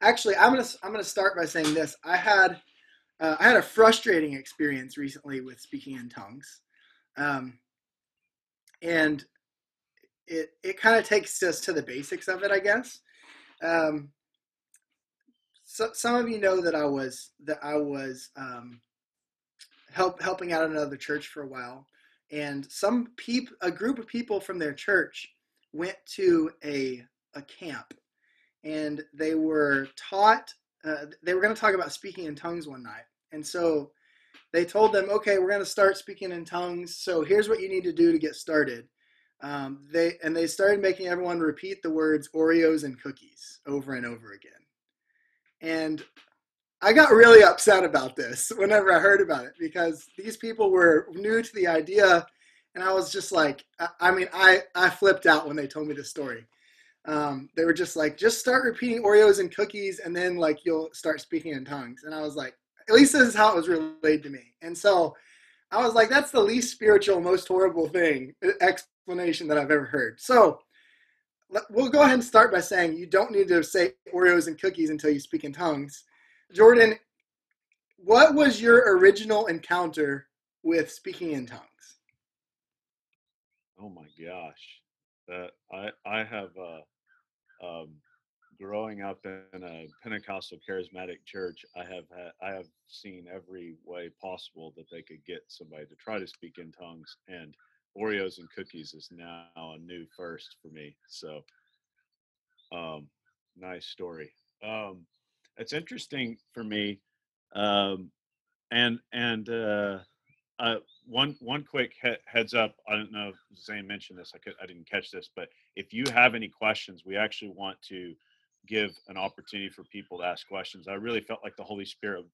actually, I'm gonna I'm gonna start by saying this. I had uh, I had a frustrating experience recently with speaking in tongues, um, and it it kind of takes us to the basics of it, I guess. Um, so, some of you know that I was that I was um, help helping out another church for a while, and some peop a group of people from their church went to a a camp, and they were taught uh, they were going to talk about speaking in tongues one night, and so they told them, okay, we're going to start speaking in tongues. So here's what you need to do to get started. Um, they and they started making everyone repeat the words Oreos and cookies over and over again. And I got really upset about this whenever I heard about it because these people were new to the idea, and I was just like, I, I mean, I I flipped out when they told me the story. Um, they were just like, just start repeating Oreos and cookies, and then like you'll start speaking in tongues. And I was like, at least this is how it was relayed to me. And so I was like, that's the least spiritual, most horrible thing explanation that I've ever heard. So we'll go ahead and start by saying you don't need to say Oreos and cookies until you speak in tongues. Jordan, what was your original encounter with speaking in tongues? Oh my gosh, that I I have uh, um, growing up in a Pentecostal charismatic church. I have had, I have seen every way possible that they could get somebody to try to speak in tongues, and Oreos and cookies is now a new first for me. So, um, nice story. Um, it's interesting for me, um, and and uh, uh, one one quick he- heads up. I don't know if Zane mentioned this. I could I didn't catch this, but if you have any questions, we actually want to give an opportunity for people to ask questions. I really felt like the Holy Spirit.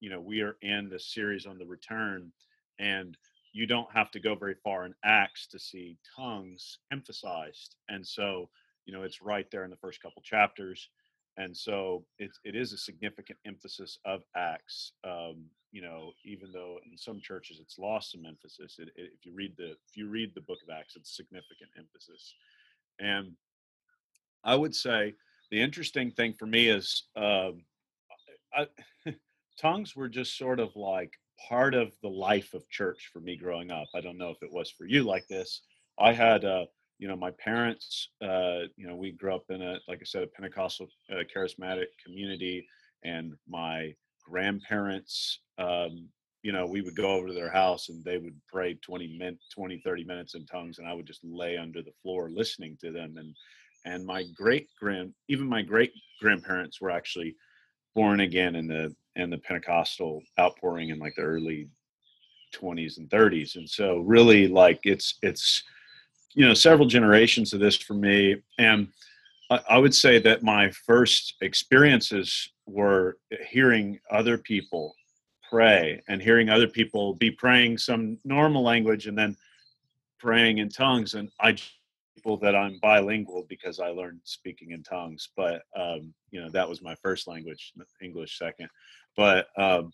You know, we are in the series on the return, and you don't have to go very far in Acts to see tongues emphasized. And so, you know, it's right there in the first couple chapters. And so it, it is a significant emphasis of Acts. Um, you know, even though in some churches it's lost some emphasis. It, it, if you read the if you read the book of Acts, it's significant emphasis. And I would say the interesting thing for me is um, I, tongues were just sort of like part of the life of church for me growing up. I don't know if it was for you like this. I had, uh, you know, my parents, uh, you know, we grew up in a, like I said, a Pentecostal uh, charismatic community, and my grandparents, um, you know, we would go over to their house and they would pray 20 minutes, 20, 30 minutes in tongues, and I would just lay under the floor listening to them. And, and my great grand, even my great grandparents were actually born again in the in the Pentecostal outpouring in like the early 20s and 30s. And so really like it's it's you know several generations of this for me and I, would say that my first experiences were hearing other people pray and hearing other people be praying some normal language and then praying in tongues and I people that I'm bilingual because I learned speaking in tongues but um, you know that was my first language English second but um,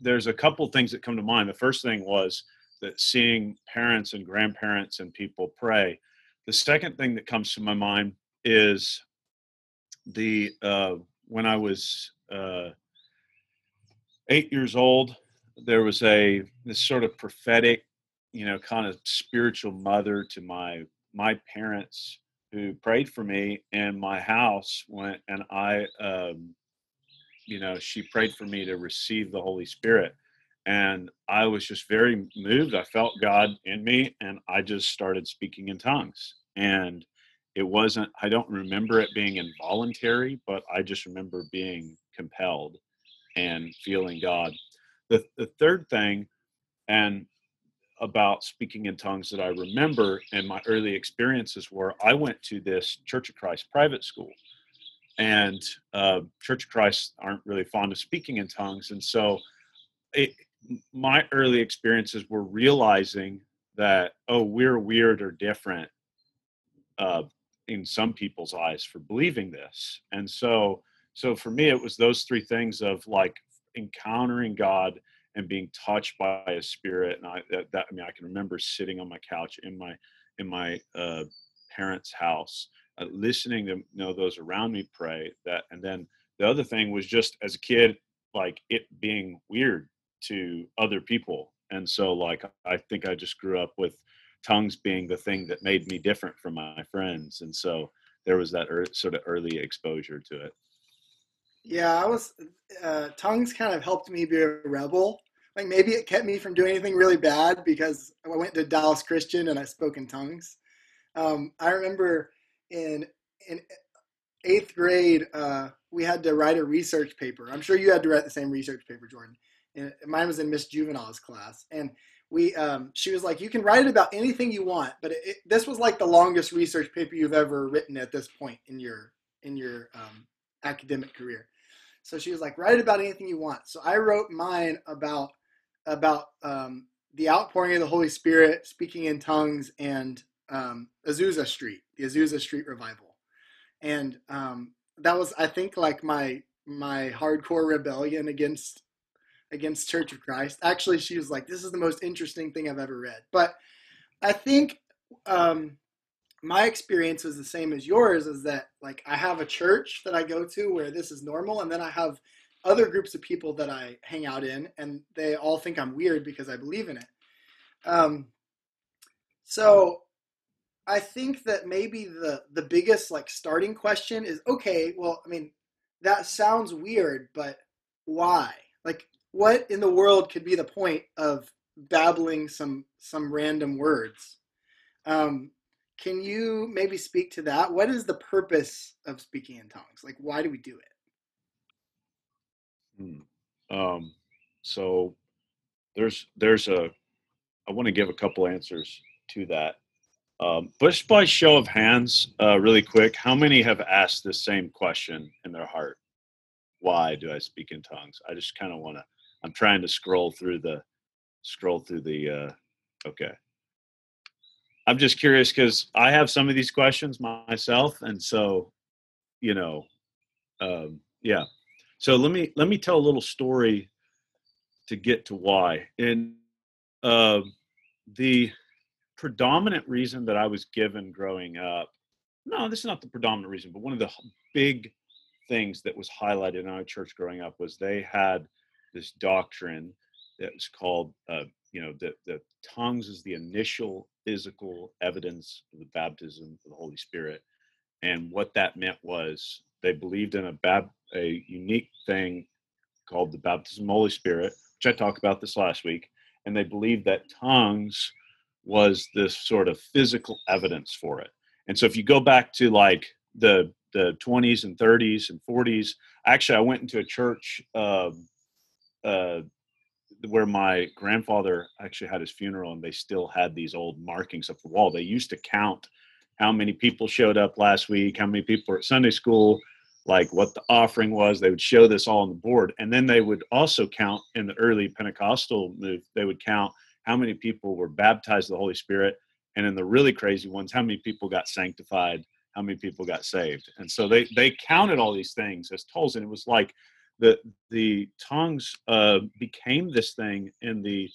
there's a couple things that come to mind. The first thing was that seeing parents and grandparents and people pray. The second thing that comes to my mind is the uh, when I was uh, eight years old, there was a this sort of prophetic, you know, kind of spiritual mother to my my parents who prayed for me in my house when and I um, you know, she prayed for me to receive the Holy Spirit. And I was just very moved. I felt God in me, and I just started speaking in tongues. And it wasn't, I don't remember it being involuntary, but I just remember being compelled and feeling God. The, the third thing, and about speaking in tongues that I remember in my early experiences were I went to this Church of Christ private school and uh, Church of Christ aren't really fond of speaking in tongues, and so it, my early experiences were realizing that oh, we're weird or different uh, in some people's eyes for believing this, and so so for me it was those three things of like encountering God and being touched by a spirit, and I that, that I mean I can remember sitting on my couch in my in my uh, parents' house uh, listening to you know those around me pray that and then the other thing was just as a kid like it being weird to other people. And so like i think i just grew up with tongues being the thing that made me different from my friends. And so there was that er- sort of early exposure to it. Yeah i was uh, tongues kind of helped me be a rebel. Like maybe it kept me from doing anything really bad because i went to dallas christian and i spoke in tongues. Um, i remember in in eighth grade uh, we had to write a research paper. I'm sure you had to write the same research paper jordan and mine was in miss juvenile's class and we um, she was like you can write it about anything you want but it, it, this was like the longest research paper you've ever written at this point in your in your um, academic career. So she was like write about anything you want. So i wrote mine about about um, the outpouring of the holy spirit speaking in tongues and um, azusa street the azusa street revival. And um, that was i think like my my hardcore rebellion against against Church of Christ. Actually, she was like, "This is the most interesting thing I've ever read." But I think um, my experience is the same as yours. Is that like I have a church that I go to where this is normal, and then I have other groups of people that I hang out in, and they all think I'm weird because I believe in it. Um, so I think that maybe the the biggest like starting question is okay. Well, I mean, that sounds weird, but why? Like, what in the world could be the point of babbling some some random words? Um, can you maybe speak to that? What is the purpose of speaking in tongues? Like, why do we do it? Hmm. Um, so there's there's a I want to give a couple answers to that. Um, just by show of hands, uh, really quick, how many have asked the same question in their heart? Why do I speak in tongues? I just kind of want to I'm trying to scroll through the scroll through the uh okay. I'm just curious because I have some of these questions myself, and so you know, um, yeah. So let me let me tell a little story to get to why. And uh, the predominant reason that I was given growing up, no, this is not the predominant reason, but one of the big things that was highlighted in our church growing up was they had this doctrine that's called, uh, you know, the, the tongues is the initial physical evidence of the baptism of the Holy Spirit. And what that meant was they believed in a, bab- a unique thing called the baptism of the Holy Spirit, which I talked about this last week. And they believed that tongues was this sort of physical evidence for it. And so if you go back to like the the 20s and 30s and 40s, actually I went into a church um, uh, where my grandfather actually had his funeral and they still had these old markings up the wall. They used to count how many people showed up last week, how many people were at Sunday school, like what the offering was. They would show this all on the board. And then they would also count in the early Pentecostal move, they would count how many people were baptized the Holy Spirit. And in the really crazy ones, how many people got sanctified, how many people got saved. And so they they counted all these things as tolls. And it was like the the tongues uh, became this thing in the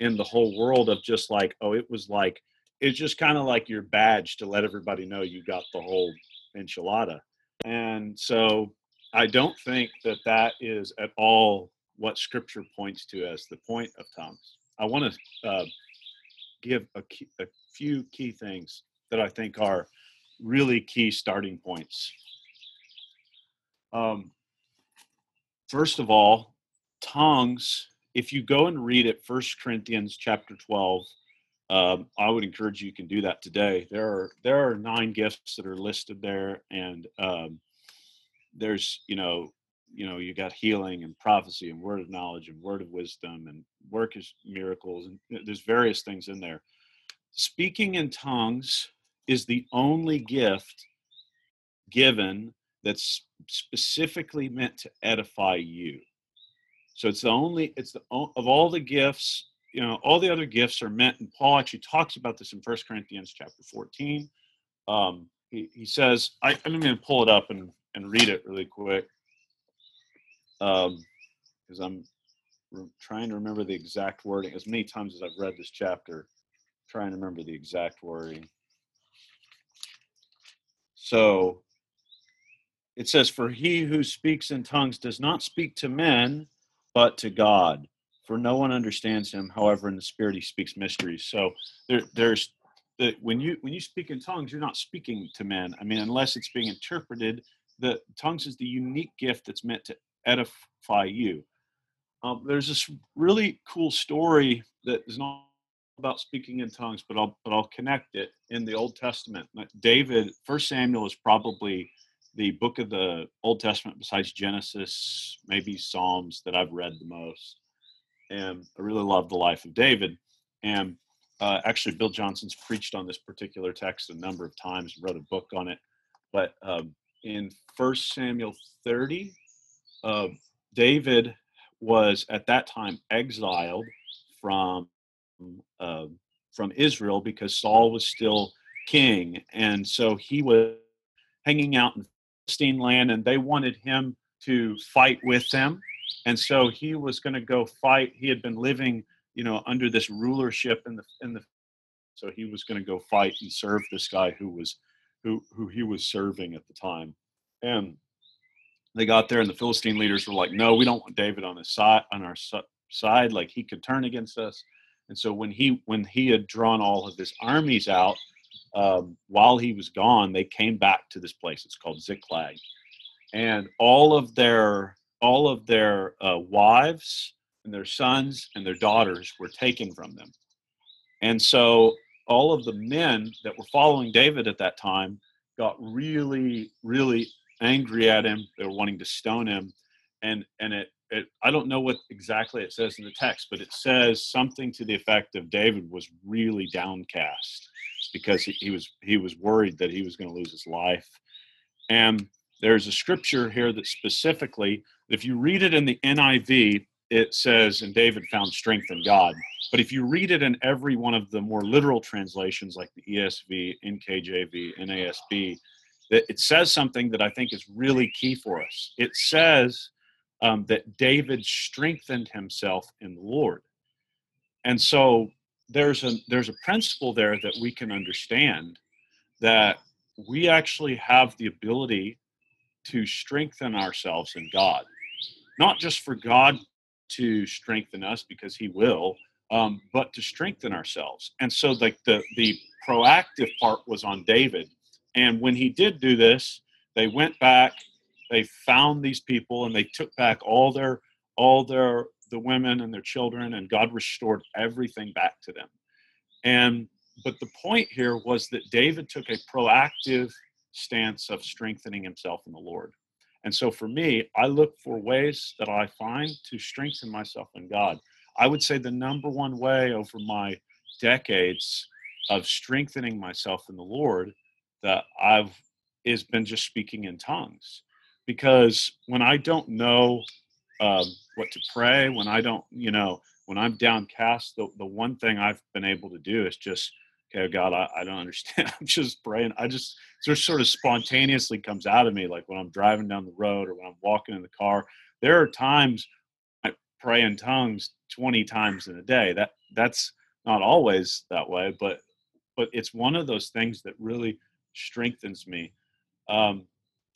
in the whole world of just like oh it was like it's just kind of like your badge to let everybody know you got the whole enchilada. And so i don't think that that is at all what scripture points to as the point of tongues. I want to uh, give a, key, a few key things that i think are really key starting points. Um, First of all, tongues, if you go and read it, First Corinthians chapter 12, um, I would encourage you, you can do that today. There are there are nine gifts that are listed there, and um, there's you know you know you got healing and prophecy and word of knowledge and word of wisdom and work is miracles and there's various things in there. Speaking in tongues is the only gift given that's specifically meant to edify you. So it's the only, it's the, of all the gifts, you know, all the other gifts are meant, and Paul actually talks about this in First Corinthians chapter 14. Um, he, he says, I, I'm going to pull it up and, and read it really quick because um, I'm trying to remember the exact wording. As many times as I've read this chapter, trying to remember the exact wording. So it says, For he who speaks in tongues does not speak to men, but to God. For no one understands him. However, in the spirit he speaks mysteries. So there, there's that when you when you speak in tongues, you're not speaking to men. I mean, unless it's being interpreted, the tongues is the unique gift that's meant to edify you. Um, there's this really cool story that is not about speaking in tongues, but I'll but I'll connect it in the Old Testament. David, First Samuel is probably the book of the Old Testament besides Genesis, maybe Psalms that I've read the most. And I really love the life of David. And uh, actually, Bill Johnson's preached on this particular text a number of times, wrote a book on it. But um, in First Samuel 30, uh, David was at that time exiled from uh, from Israel because Saul was still king, and so he was hanging out in land, and they wanted him to fight with them, and so he was going to go fight. He had been living you know, under this rulership in the in the so he was going to go fight and serve this guy who was who who he was serving at the time. And they got there and the Philistine leaders were like, "No, we don't want David on his side on our side like he could turn against us." And so when he when he had drawn all of his armies out um, while he was gone, they came back to this place. It's called Ziklag, and all of their all of their uh, wives and their sons and their daughters were taken from them. And so all of the men that were following David at that time got really, really angry at him. They were wanting to stone him. And and it, it I don't know what exactly it says in the text, but it says something to the effect of David was really downcast because he, he was he was worried that he was going to lose his life. And there's a scripture here that specifically, if you read it in the NIV, it says, and David found strength in God. But if you read it in every one of the more literal translations, like the ESV, NKJV, NASB, that it says something that I think is really key for us. It says um, that David strengthened himself in the Lord, and so there's a there's a principle there that we can understand that we actually have the ability to strengthen ourselves in God, not just for God to strengthen us because he will um, but to strengthen ourselves. And so like the the proactive part was on david. And when he did do this they went back they found these people and they took back all their all their the women and their children and god restored everything back to them and but the point here was that david took a proactive stance of strengthening himself in the lord and so for me, I look for ways that I find to strengthen myself in God. I would say the number one way over my decades of strengthening myself in the Lord that I've is been just speaking in tongues. Because when I don't know um, what to pray, when I don't, you know, when I'm downcast, the, the one thing I've been able to do is just okay, God, I, I don't understand. I'm just praying. I just just sort of spontaneously comes out of me, like when I'm driving down the road or when I'm walking in the car. There are times I pray in tongues 20 times in a day. That that's not always that way, but but it's one of those things that really strengthens me. Um,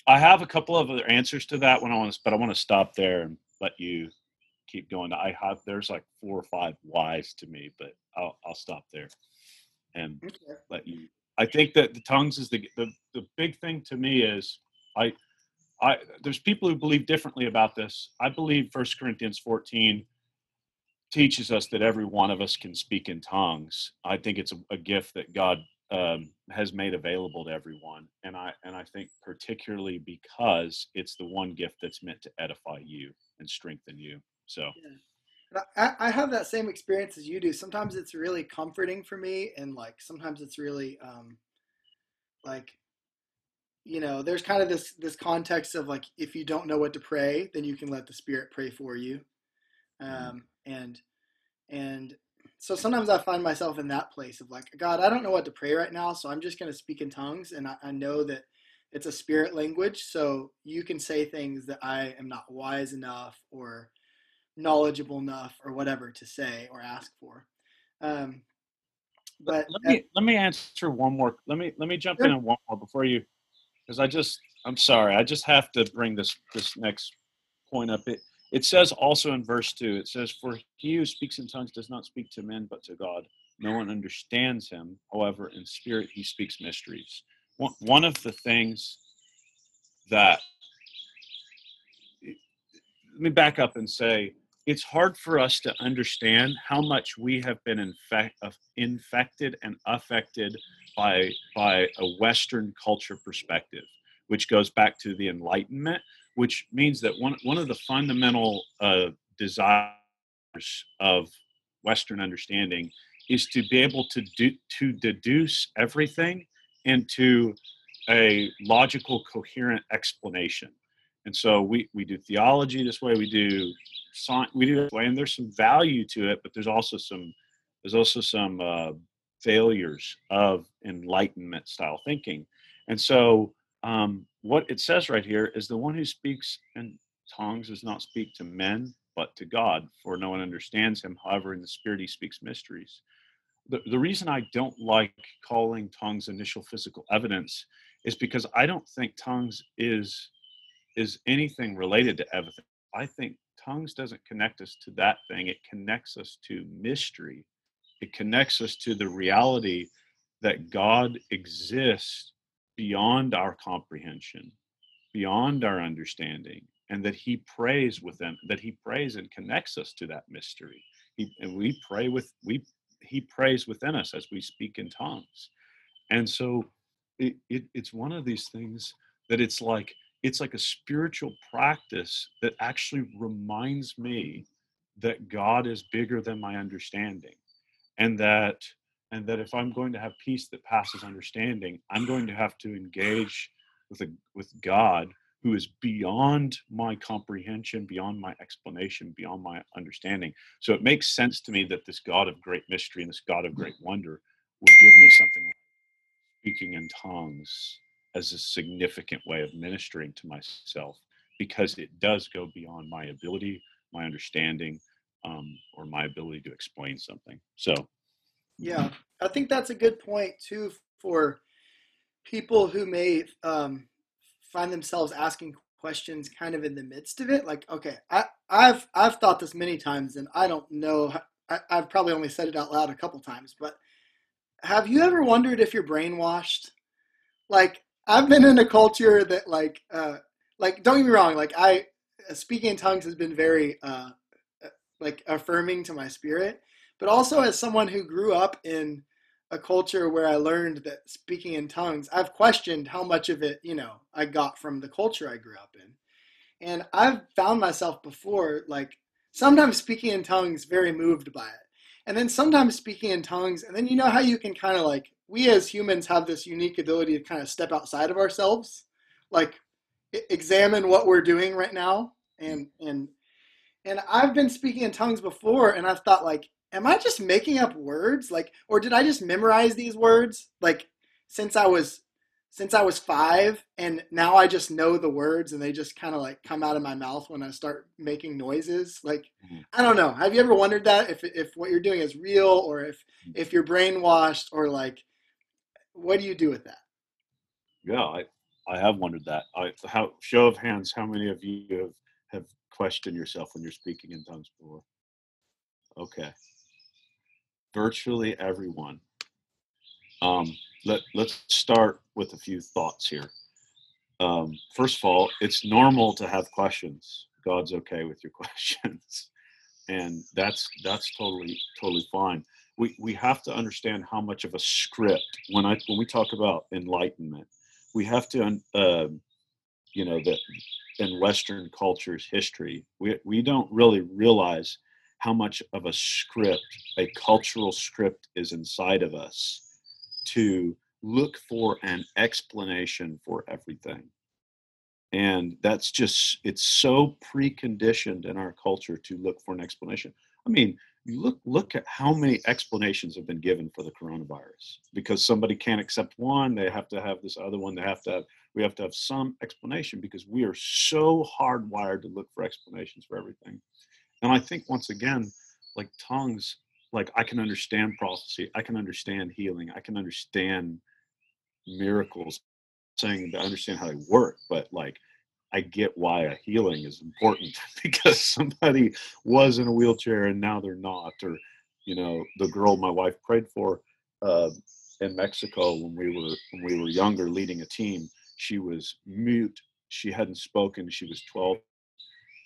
I have a couple of other answers to that when I want to, but I want to stop there and let you keep going. I have there's like four or five whys to me, but I'll I'll stop there and okay. let you. I think that the tongues is the, the the big thing to me is I I there's people who believe differently about this. I believe First Corinthians 14 teaches us that every one of us can speak in tongues. I think it's a, a gift that God um, has made available to everyone, and I and I think particularly because it's the one gift that's meant to edify you and strengthen you. So. Yeah. I, I have that same experience as you do. Sometimes it's really comforting for me, and like sometimes it's really um, like you know there's kind of this this context of like if you don't know what to pray then you can let the spirit pray for you mm-hmm. um, and and so sometimes i find myself in that place of like god i don't know what to pray right now so i'm just going to speak in tongues and I, I know that it's a spirit language so you can say things that i am not wise enough or knowledgeable enough or whatever to say or ask for. Um, but let me let me answer one more. Let me let me jump sure. in on one more before you. because I just I'm sorry, I just have to bring this this next point up. It it says also in verse two, it says, "For he who speaks in tongues does not speak to men, but to God. No one understands him. However, in spirit he speaks mysteries." One one of the things that let me back up and say it's hard for us to understand how much we have been infect, uh, infected and affected by by a Western culture perspective, which goes back to the Enlightenment, which means that one one of the fundamental uh, desires of Western understanding is to be able to do to deduce everything into a logical, coherent explanation. And so we we do theology this way. We do science. We do this way, and there's some value to it, but there's also some there's also some uh, failures of enlightenment style thinking. And so um, what it says right here is the one who speaks in tongues does not speak to men but to God, for no one understands him. However, in the spirit he speaks mysteries. The, the reason I don't like calling tongues initial physical evidence is because I don't think tongues is is anything related to evidence. I think tongues doesn't connect us to that thing. It connects us to mystery. It connects us to the reality that God exists beyond our comprehension, beyond our understanding, and that He prays with them, that He prays and connects us to that mystery. He, and we pray with we He prays within us as we speak in tongues. And so it, it, it's one of these things that it's like it's like a spiritual practice that actually reminds me that God is bigger than my understanding and that and that if I'm going to have peace that passes understanding I'm going to have to engage with a with God who is beyond my comprehension beyond my explanation beyond my understanding so it makes sense to me that this God of great mystery and this God of great wonder would give me something like speaking in tongues as a significant way of ministering to myself because it does go beyond my ability, my understanding, um, or my ability to explain something. So, yeah, I think that's a good point too for people who may um, find themselves asking questions kind of in the midst of it. Like, okay, I, have I've thought this many times, and I don't know. I, I've probably only said it out loud a couple times, but have you ever wondered if you're brainwashed? Like, I've been in a culture that like uh like don't get me wrong, like I uh, speaking in tongues has been very uh, uh like affirming to my spirit, but also as someone who grew up in a culture where I learned that speaking in tongues, I've questioned how much of it, you know, I got from the culture I grew up in. And I've found myself before like sometimes speaking in tongues very moved by it. And then sometimes speaking in tongues, and then you know how you can kind of like we as humans have this unique ability to kind of step outside of ourselves, like examine what we're doing right now. And and and I've been speaking in tongues before, and I've thought like, am I just making up words? Like, or did I just memorize these words? Like since I was since I was five, and now I just know the words, and they just kind of like come out of my mouth when I start making noises. Like, mm-hmm. I don't know. Have you ever wondered that if if what you're doing is real, or if mm-hmm. if you're brainwashed, or like what do you do with that? Yeah, I, I have wondered that. I, how show of hands, how many of you have, have questioned yourself when you're speaking in tongues before? Okay, virtually everyone. Um, let let's start with a few thoughts here. Um, first of all, it's normal to have questions. God's okay with your questions, and that's that's totally totally fine we, we have to understand how much of a script when I when we talk about enlightenment, we have to uh, you know that in Western culture's history, we we don't really realize how much of a script, a cultural script, is inside of us to look for an explanation for everything. And that's just, it's so preconditioned in our culture to look for an explanation. I mean, look look at how many explanations have been given for the coronavirus because somebody can't accept one they have to have this other one they have to have we have to have some explanation because we are so hardwired to look for explanations for everything and i think once again like tongues like i can understand prophecy i can understand healing i can understand miracles saying to understand how they work, but like I get why a healing is important because somebody was in a wheelchair and now they're not, or you know, the girl my wife prayed for uh, in Mexico when we were when we were younger, leading a team. She was mute. She hadn't spoken. She was 12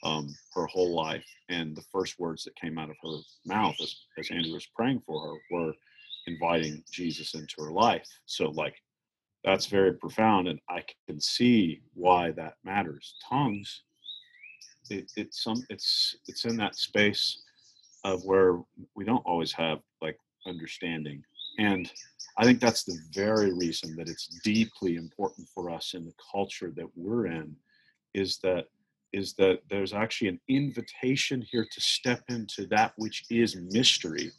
um, her whole life, and the first words that came out of her mouth as, as Andrea was praying for her were inviting Jesus into her life. So like that's very profound and i can see why that matters tongues it, it's some it's it's in that space of where we don't always have like understanding and i think that's the very reason that it's deeply important for us in the culture that we're in is that is that there's actually an invitation here to step into that which is mystery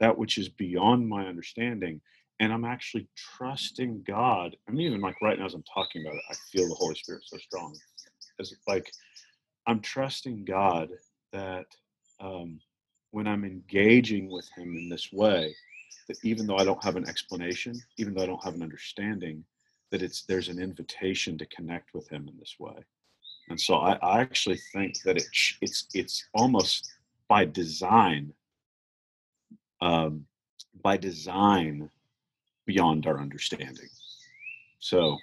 that which is beyond my understanding and I'm actually trusting God. I mean, even like right now as I'm talking about it, I feel the Holy Spirit so strong. As like I'm trusting God that um, when I'm engaging with Him in this way, that even though I don't have an explanation, even though I don't have an understanding, that it's there's an invitation to connect with Him in this way. And so I, I actually think that it, it's it's almost by design. Um, by design beyond our understanding. So,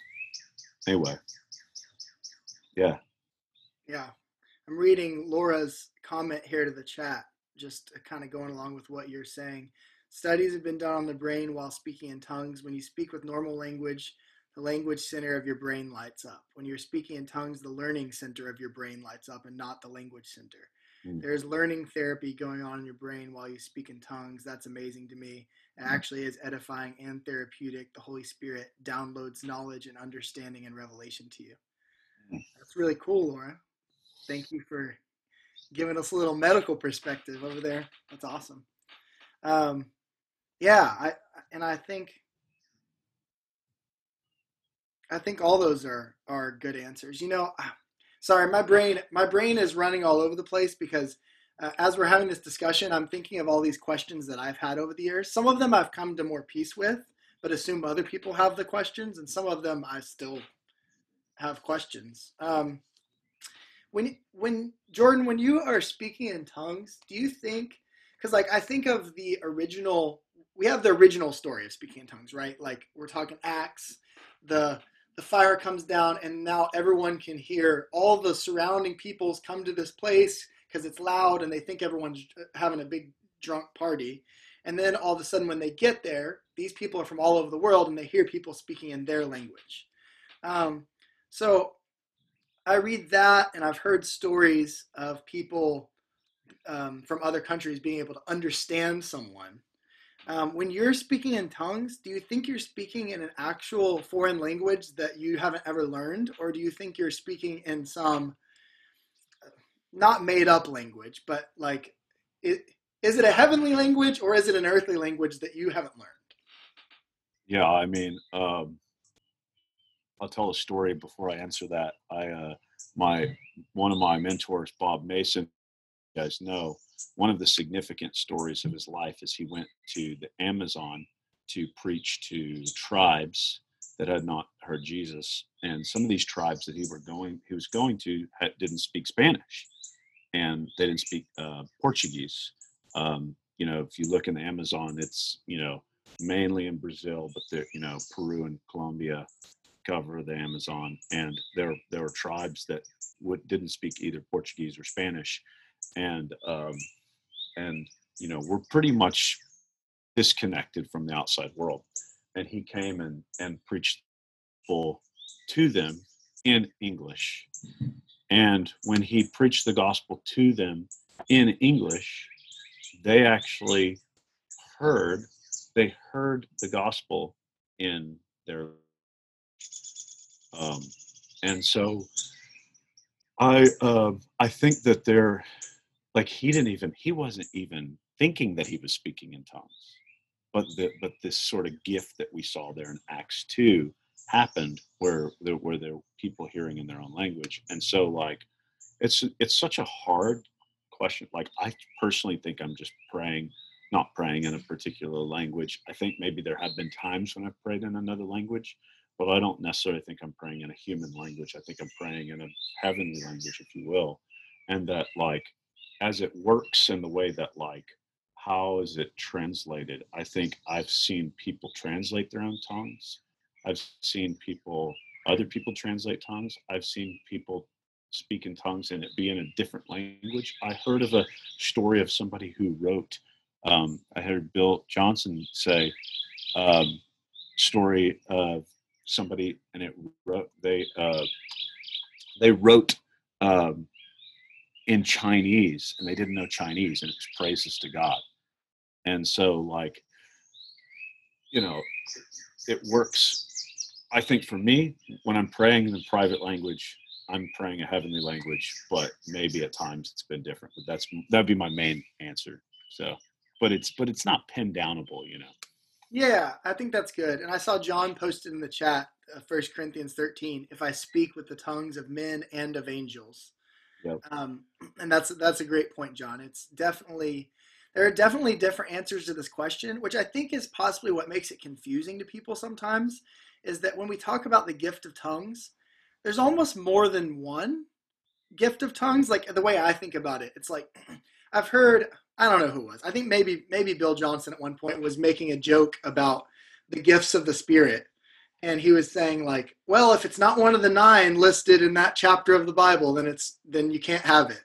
anyway, yeah. Yeah. I'm reading Laura's comment here to the chat, just kind of going along with what you're saying. Studies have been done on the brain while speaking in tongues. When you speak with normal language, the language center of your brain lights up. When you're speaking in tongues, the learning center of your brain lights up and not the language center. Mm. There's learning therapy going on in your brain while you speak in tongues. That's amazing to me. It mm. actually is edifying and therapeutic. The Holy Spirit downloads knowledge and understanding and revelation to you. Mm. That's really cool, Laura. Thank you for giving us a little medical perspective over there. That's awesome. Um, yeah, I and I think I think all those are are good answers. You know, sorry, my brain my brain is running all over the place because uh, as we're having this discussion, I'm thinking of all these questions that I've had over the years. Some of them I've come to more peace with, but assume other people have the questions, and some of them I still have questions. Um, when when Jordan, when you are speaking in tongues, do you think? Because like I think of the original, we have the original story of speaking in tongues, right? Like we're talking Acts, the the fire comes down and now everyone can hear. All the surrounding peoples come to this place because it's loud and they think everyone's having a big drunk party. And then all of a sudden when they get there these people are from all over the world and they hear people speaking in their language. Um, so i read that and i've heard stories of people um, from other countries being able to understand someone um, when you're speaking in tongues, do you think you're speaking in an actual foreign language that you haven't ever learned, or do you think you're speaking in some not made up language, but like, it, is it a heavenly language or is it an earthly language that you haven't learned? Yeah, I mean, um, I'll tell a story before I answer that. I, uh, my one of my mentors, Bob Mason, you guys know, one of the significant stories of his life is he went to the Amazon to preach to tribes that had not heard Jesus, and some of these tribes that he were going, he was going to, had, didn't speak Spanish, and they didn't speak uh, Portuguese. Um, you know, if you look in the Amazon, it's you know mainly in Brazil, but there, you know, Peru and Colombia cover the Amazon, and there there were tribes that would didn't speak either Portuguese or Spanish, and um, and you know we're pretty much disconnected from the outside world. And he came and and preached full to them in english. And when he preached the gospel to them in english they actually heard they heard the gospel in their um, and so i uh, i think that there like he didn't even he wasn't even thinking that he was speaking in tongues but the, but this sort of gift that we saw there in acts 2 happened where there were there people hearing in their own language and so like it's it's such a hard question like i personally think i'm just praying not praying in a particular language. I think maybe there have been times when i've prayed in another language but I don't necessarily think I'm praying in a human language. I think I'm praying in a heavenly language, if you will. And that, like, as it works in the way that, like, how is it translated? I think I've seen people translate their own tongues. I've seen people, other people translate tongues. I've seen people speak in tongues and it be in a different language. I heard of a story of somebody who wrote, um, I heard Bill Johnson say, um, story of somebody and it wrote they uh, they wrote um, in Chinese and they didn't know Chinese and it was praises to God. And so like you know it works I think for me when I'm praying in private language I'm praying a heavenly language but maybe at times it's been different but that's that'd be my main answer. So but it's but it's not pinned downable, you know. Yeah, I think that's good. And I saw John posted in the chat, uh, First Corinthians 13, if I speak with the tongues of men and of angels. Yep. Um, and that's that's a great point, John. It's definitely there are definitely different answers to this question, which I think is possibly what makes it confusing to people sometimes. Is that when we talk about the gift of tongues, there's almost more than one gift of tongues. Like the way I think about it, it's like I've heard I don't know who was. I think maybe maybe Bill Johnson at one point was making a joke about the gifts of the Spirit, and he was saying like, well, if it's not one of the nine listed in that chapter of the Bible, then it's then you can't have it.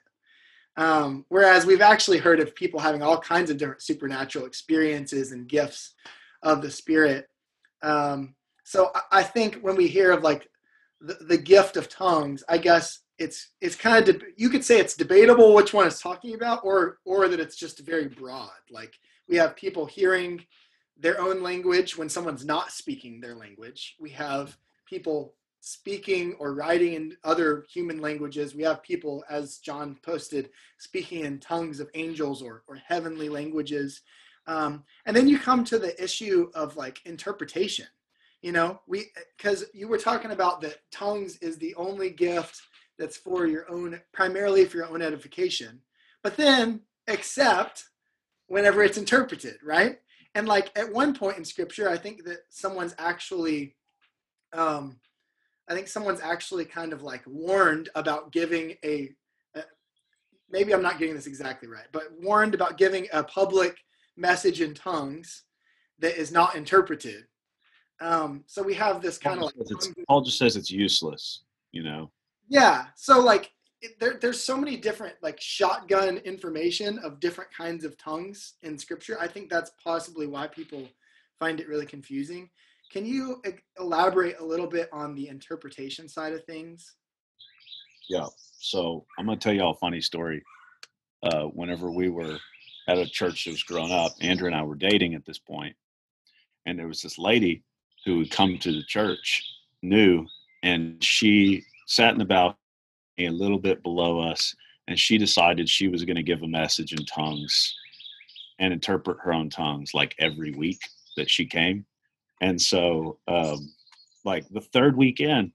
Um, whereas we've actually heard of people having all kinds of different supernatural experiences and gifts of the Spirit. Um, so I, I think when we hear of like the, the gift of tongues, I guess it's it's kind of de- you could say it's debatable which one it's talking about or or that it's just very broad. Like we have people hearing their own language when someone's not speaking their language. We have people speaking or writing in other human languages. We have people as john posted speaking in tongues of angels or, or heavenly languages. Um, and then you come to the issue of like interpretation. You know we because you were talking about that tongues is the only gift that's for your own, primarily for your own edification. But then, except whenever it's interpreted, right? And like at one point in scripture, I think that someone's actually, um, I think someone's actually kind of like warned about giving a, a, maybe I'm not getting this exactly right, but warned about giving a public message in tongues that is not interpreted. Um, so we have this kind Paul, of like, Paul just says it's useless, you know. Yeah. So like it, there, there's so many different like shotgun information of different kinds of tongues in scripture. I think that's possibly why people find it really confusing. Can you elaborate a little bit on the interpretation side of things? Yeah. So I'm gonna tell y'all a funny story. Uh, whenever we were at a church that was growing up, Andrea and I were dating at this point, and there was this lady who would come to the church new, and she sat in the balcony a little bit below us, and she decided she was going to give a message in tongues and interpret her own tongues like every week that she came. And so, um, like the third weekend,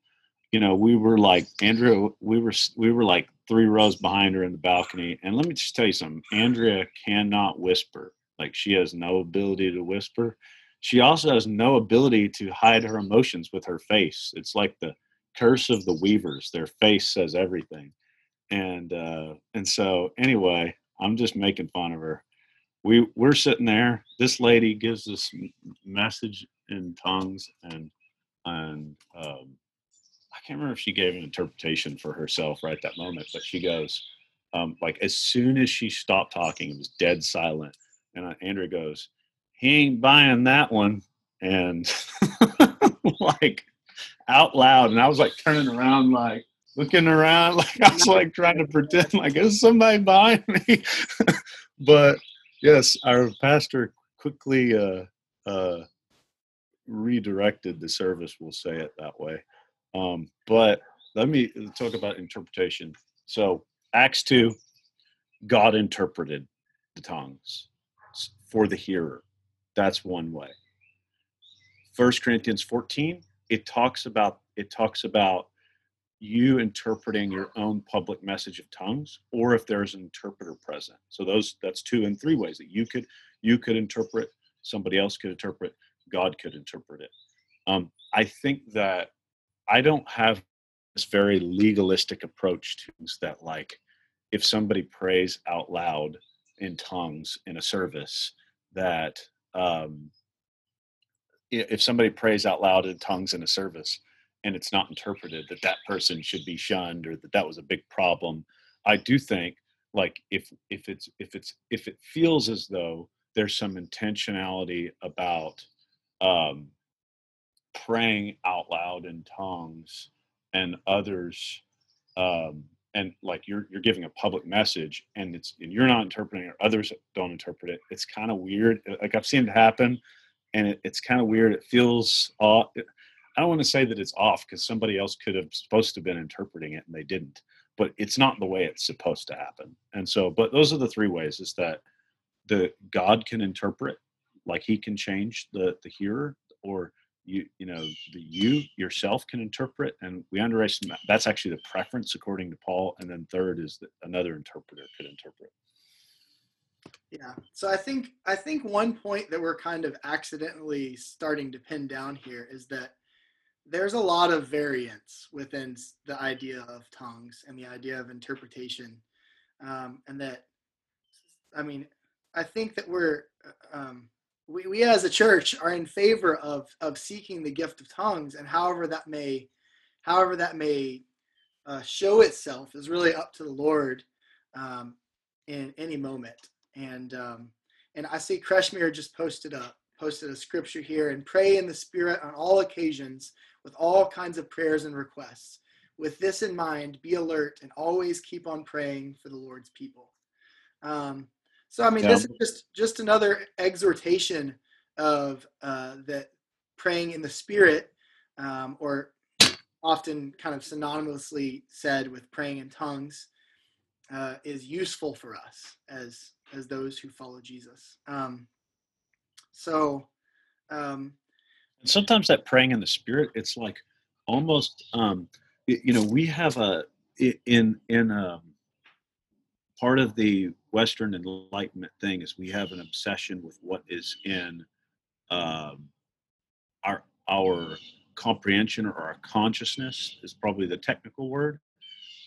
you know, we were like Andrea, we were we were like three rows behind her in the balcony. And let me just tell you something: Andrea cannot whisper. Like she has no ability to whisper. She also has no ability to hide her emotions with her face. It's like the curse of the weavers their face says everything. And uh and so anyway i'm just making fun of her. We we're sitting there this lady gives this message in tongues and and um i can't remember if she gave an interpretation for herself right at that moment but she goes um like as soon as she stopped talking it was dead silent. And uh, andrea goes he ain't buying that one. And like out loud, and I was like turning around, like looking around, like I was like trying to pretend like is somebody behind me. but yes, our pastor quickly uh, uh, redirected the service. We'll say it that way. Um, but let me talk about interpretation. So Acts two, God interpreted the tongues for the hearer. That's one way. First Corinthians 14, it talks about it talks about you interpreting your own public message of tongues or if there's an interpreter present. So those that's two and three ways that you could you could interpret somebody else could interpret god could interpret it. Um, I think that I don't have this very legalistic approach to that like if somebody prays out loud in tongues in a service that um, if somebody prays out loud in tongues in a service and it's not interpreted that that person should be shunned or that that was a big problem i do think like if if it's if it's if it feels as though there's some intentionality about um praying out loud in tongues and others um and like you're you're giving a public message and it's and you're not interpreting or others don't interpret it it's kind of weird. Like i've seen it happen and it, it's kind of weird it feels off i don't want to say that it's off because somebody else could have supposed to have been interpreting it and they didn't but it's not the way it's supposed to happen. And so but those are the three ways is that the god can interpret like he can change the the hearer or you you know the you yourself can interpret and we underestimate that's actually the preference according to paul and then third is that another interpreter could interpret yeah so i think i think one point that we're kind of accidentally starting to pin down here is that there's a lot of variance within the idea of tongues and the idea of interpretation um, and that i mean i think that we're uh, um, we, we as a church are in favor of of seeking the gift of tongues and however that may however that may uh, show itself is really up to the lord um, in any moment and um, and i see kreshmir just posted a posted a scripture here and pray in the spirit on all occasions with all kinds of prayers and requests with this in mind be alert and always keep on praying for the lord's people um, so I mean, yeah. this is just just another exhortation of uh, that praying in the Spirit, um, or often kind of synonymously said with praying in tongues, uh, is useful for us as as those who follow Jesus. Um, so, um, sometimes that praying in the Spirit, it's like almost, um, you know, we have a in in um, part of the Western Enlightenment thing is we have an obsession with what is in um, our our comprehension or our consciousness is probably the technical word.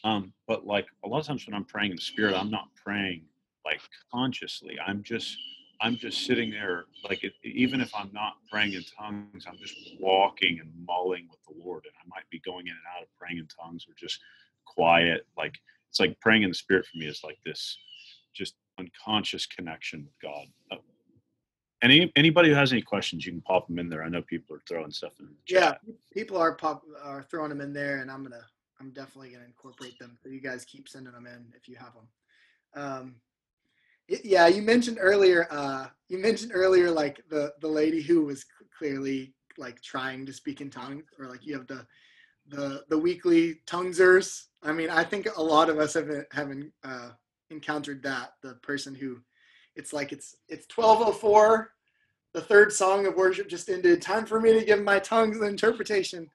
Um, but like a lot of times when I'm praying in the spirit, I'm not praying like consciously. I'm just I'm just sitting there like it, even if I'm not praying in tongues, I'm just walking and mulling with the Lord, and I might be going in and out of praying in tongues or just quiet. Like it's like praying in the spirit for me is like this just unconscious connection with God. Uh, any anybody who has any questions, you can pop them in there. I know people are throwing stuff in. yeah, people are pop are throwing them in there, and I'm gonna I'm definitely gonna incorporate them. So you guys keep sending them in if you have them. Um, it, yeah, you mentioned earlier. Uh, you mentioned earlier like the the lady who was clearly like trying to speak in tongues, or like you have the the the weekly tonguesers. I mean, I think a lot of us have haven't uh, encountered that the person who it's like it's it's 1204 the third song of worship just ended time for me to give my tongues the interpretation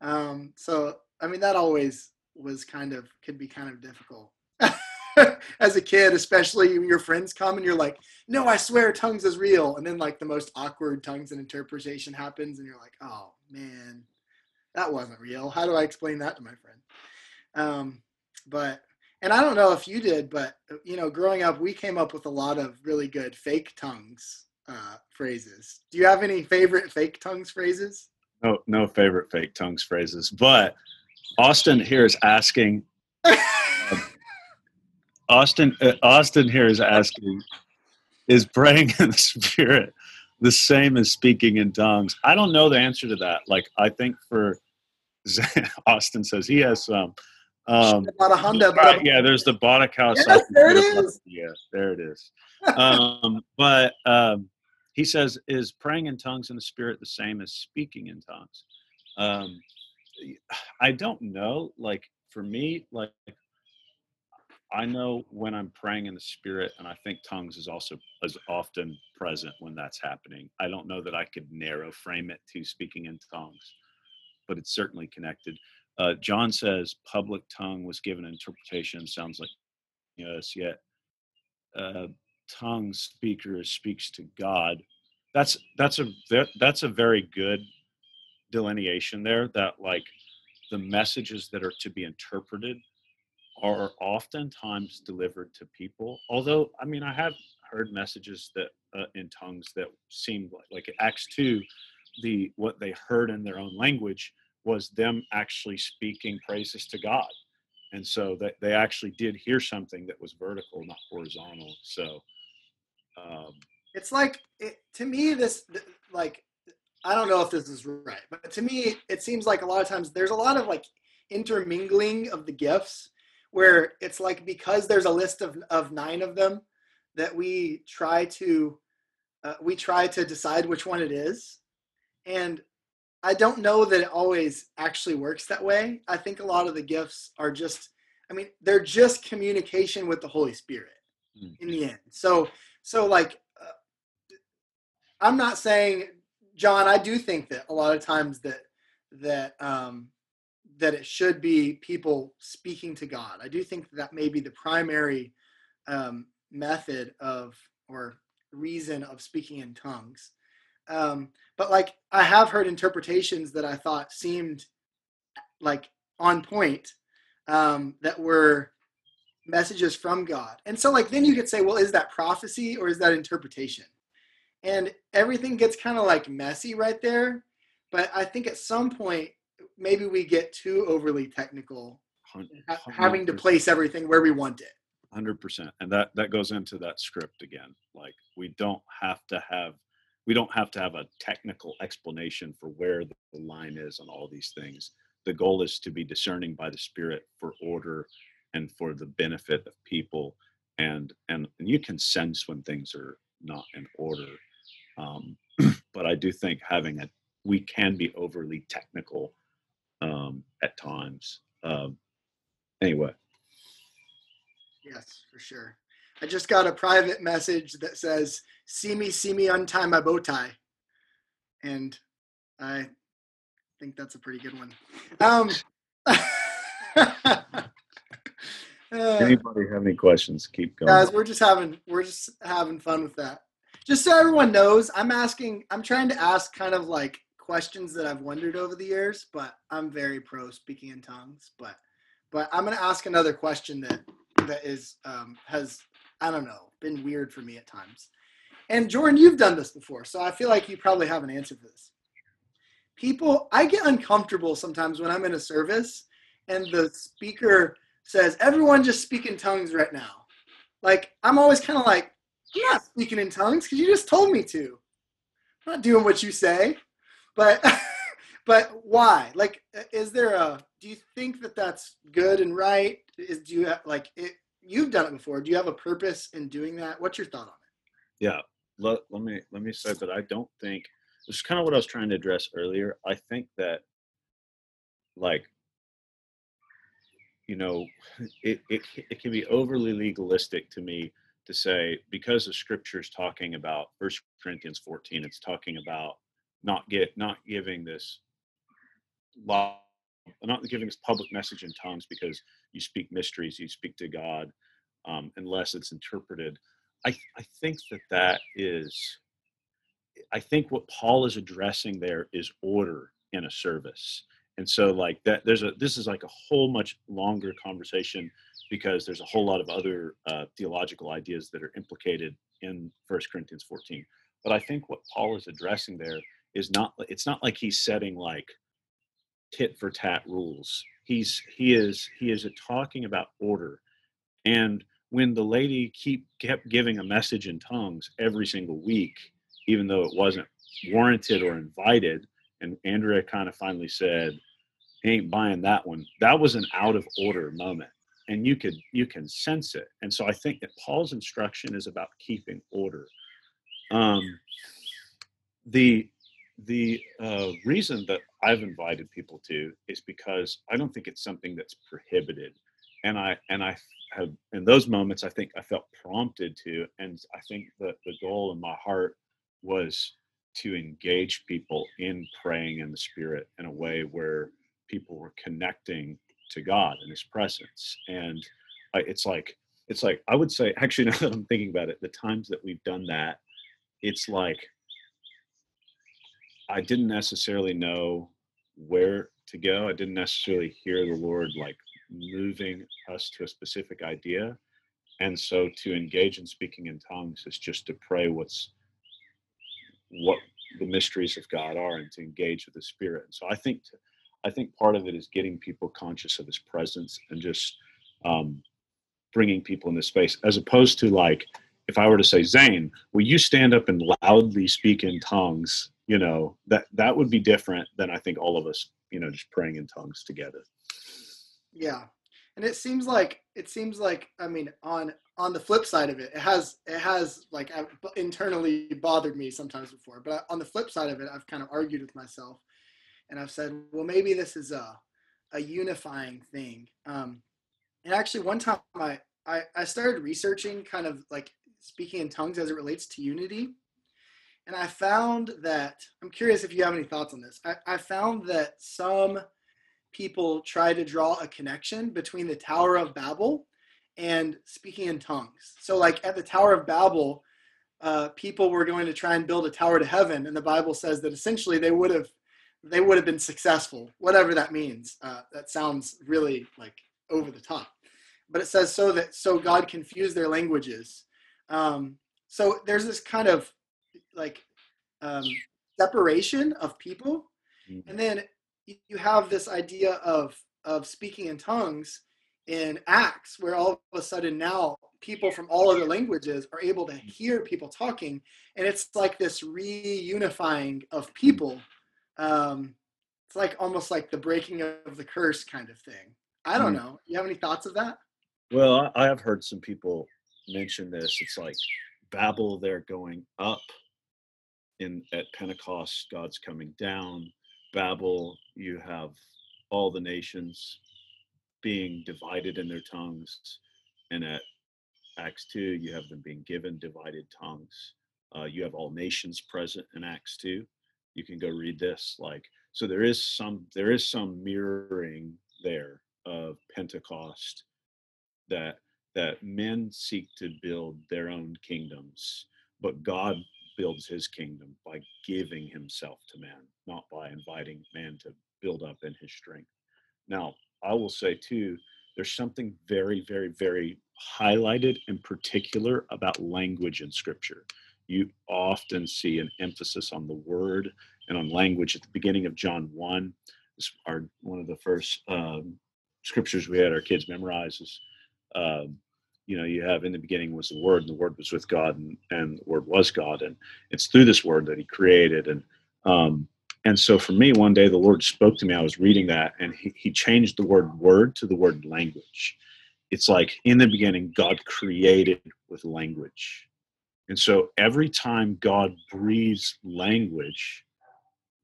um, so i mean that always was kind of could be kind of difficult as a kid especially your friends come and you're like no i swear tongues is real and then like the most awkward tongues and interpretation happens and you're like oh man that wasn't real how do i explain that to my friend um, but and I don't know if you did, but you know, growing up, we came up with a lot of really good fake tongues uh, phrases. Do you have any favorite fake tongues phrases? No, no favorite fake tongues phrases. But Austin here is asking. Austin, uh, Austin here is asking, is praying in the spirit the same as speaking in tongues? I don't know the answer to that. Like, I think for Austin says he has some. Um, um, Honda, right, yeah, there's the Boddick House. Yes, there it is. Yeah, there it is. um, but um, he says, is praying in tongues in the spirit the same as speaking in tongues? Um, I don't know. Like for me, like I know when I'm praying in the spirit, and I think tongues is also as often present when that's happening. I don't know that I could narrow frame it to speaking in tongues, but it's certainly connected. Uh, John says public tongue was given interpretation. Sounds like yes, yet uh, tongue speaker speaks to God. That's that's a that's a very good delineation there that like the messages that are to be interpreted are oftentimes delivered to people. Although, I mean, I have heard messages that uh, in tongues that seemed like, like Acts two, the what they heard in their own language was them actually speaking praises to God, and so that they actually did hear something that was vertical, not horizontal. So, um, it's like it, to me, this like I don't know if this is right, but to me, it seems like a lot of times there's a lot of like intermingling of the gifts where it's like because there's a list of, of nine of them that we try to uh, we try to decide which one it is. And i don't know that it always actually works that way. I think a lot of the gifts are just i mean they're just communication with the holy spirit mm. in the end. So so like uh, i'm not saying john i do think that a lot of times that that um that it should be people speaking to God. I do think that may be the primary um, method of or reason of speaking in tongues. Um, but like I have heard interpretations that I thought seemed like on point um, that were messages from God. And so like then you could say, well, is that prophecy or is that interpretation? And everything gets kind of like messy right there. But I think at some point maybe we get too overly technical, having to place everything where we want it. Hundred percent, and that that goes into that script again. Like we don't have to have we don't have to have a technical explanation for where the line is on all these things. The goal is to be discerning by the Spirit for order and for the benefit of people, and and, and you can sense when things are not in order. Um, but I do think having a we can be overly technical um, at times. Um, anyway. Yes, for sure. I just got a private message that says, "See me, see me, untie my bow tie," and I think that's a pretty good one. Um, Anybody have any questions? Keep going. Guys, we're just having we're just having fun with that. Just so everyone knows, I'm asking. I'm trying to ask kind of like questions that I've wondered over the years, but I'm very pro speaking in tongues. But but I'm gonna ask another question that that is um, has I don't know been weird for me at times. And Jordan, you've done this before, so I feel like you probably have an answer for this. People, I get uncomfortable sometimes when I'm in a service and the speaker says, "Everyone, just speak in tongues right now." Like I'm always kind of like, "I'm not speaking in tongues because you just told me to." I'm not doing what you say but but why? Like, is there a? Do you think that that's good and right? Is do you have, like it? You've done it before. Do you have a purpose in doing that? What's your thought on it? Yeah, let, let me let me say that I don't think this is kind of what I was trying to address earlier. I think that like you know it, it, it can be overly legalistic to me to say because the scripture is talking about first corinthians 14 it's talking about not get not giving this law not giving this public message in tongues because you speak mysteries you speak to god um, unless it's interpreted. I, I think that that is i think what paul is addressing there is order in a service. And so like that there's a this is like a whole much longer conversation because there's a whole lot of other uh, theological ideas that are implicated in first corinthians 14 but i think what paul is addressing there is not it's not like he's setting like tit for tat rules. He's he is he is talking about order. And when the lady keep kept giving a message in tongues every single week even though it wasn't warranted or invited and andrea kind of finally said ain't buying that one that was an out of order moment and you could you can sense it. And so i think that paul's instruction is about keeping order. Um the the uh, reason that I've invited people to is because I don't think it's something that's prohibited, and I and I have in those moments I think I felt prompted to, and I think that the goal in my heart was to engage people in praying in the Spirit in a way where people were connecting to God and His presence, and I, it's like it's like I would say actually now that I'm thinking about it, the times that we've done that, it's like I didn't necessarily know where to go. I didn't necessarily hear the Lord like moving us to a specific idea. And so to engage in speaking in tongues is just to pray what's what the mysteries of God are and to engage with the Spirit. And so I think I think part of it is getting people conscious of His presence and just um, bringing people in this space, as opposed to like if I were to say, Zane, will you stand up and loudly speak in tongues? You know that that would be different than I think all of us, you know, just praying in tongues together. Yeah, and it seems like it seems like I mean on on the flip side of it, it has it has like internally bothered me sometimes before. But on the flip side of it, I've kind of argued with myself, and I've said, well, maybe this is a a unifying thing. Um, and actually, one time I, I I started researching kind of like speaking in tongues as it relates to unity, and I found that I'm curious if you have any thoughts on this. I, I found that some people try to draw a connection between the Tower of Babel and speaking in tongues. So, like at the Tower of Babel, uh, people were going to try and build a tower to heaven, and the Bible says that essentially they would have they would have been successful, whatever that means. Uh, that sounds really like over the top, but it says so that so God confused their languages. Um, so there's this kind of like um, separation of people, mm-hmm. and then you have this idea of of speaking in tongues in Acts, where all of a sudden now people from all other languages are able to hear people talking, and it's like this reunifying of people. Um, it's like almost like the breaking of the curse kind of thing. I don't mm. know. You have any thoughts of that? Well, I have heard some people mention this. It's like Babel, they're going up in at Pentecost, God's coming down. Babel, you have all the nations being divided in their tongues. And at Acts 2, you have them being given divided tongues. Uh, you have all nations present in Acts 2. You can go read this. Like, so there is some there is some mirroring there of Pentecost that that men seek to build their own kingdoms, but God builds his kingdom by giving himself to man, not by inviting man to build up in his strength. Now, I will say too, there's something very, very, very highlighted in particular about language in scripture. You often see an emphasis on the word and on language at the beginning of John 1. This are one of the first um, scriptures we had our kids memorize is, um, you know, you have in the beginning was the word and the word was with God and, and the word was God. And it's through this word that he created. And, um, and so for me, one day the Lord spoke to me. I was reading that, and he, he changed the word word to the word language. It's like in the beginning, God created with language. And so every time God breathes language,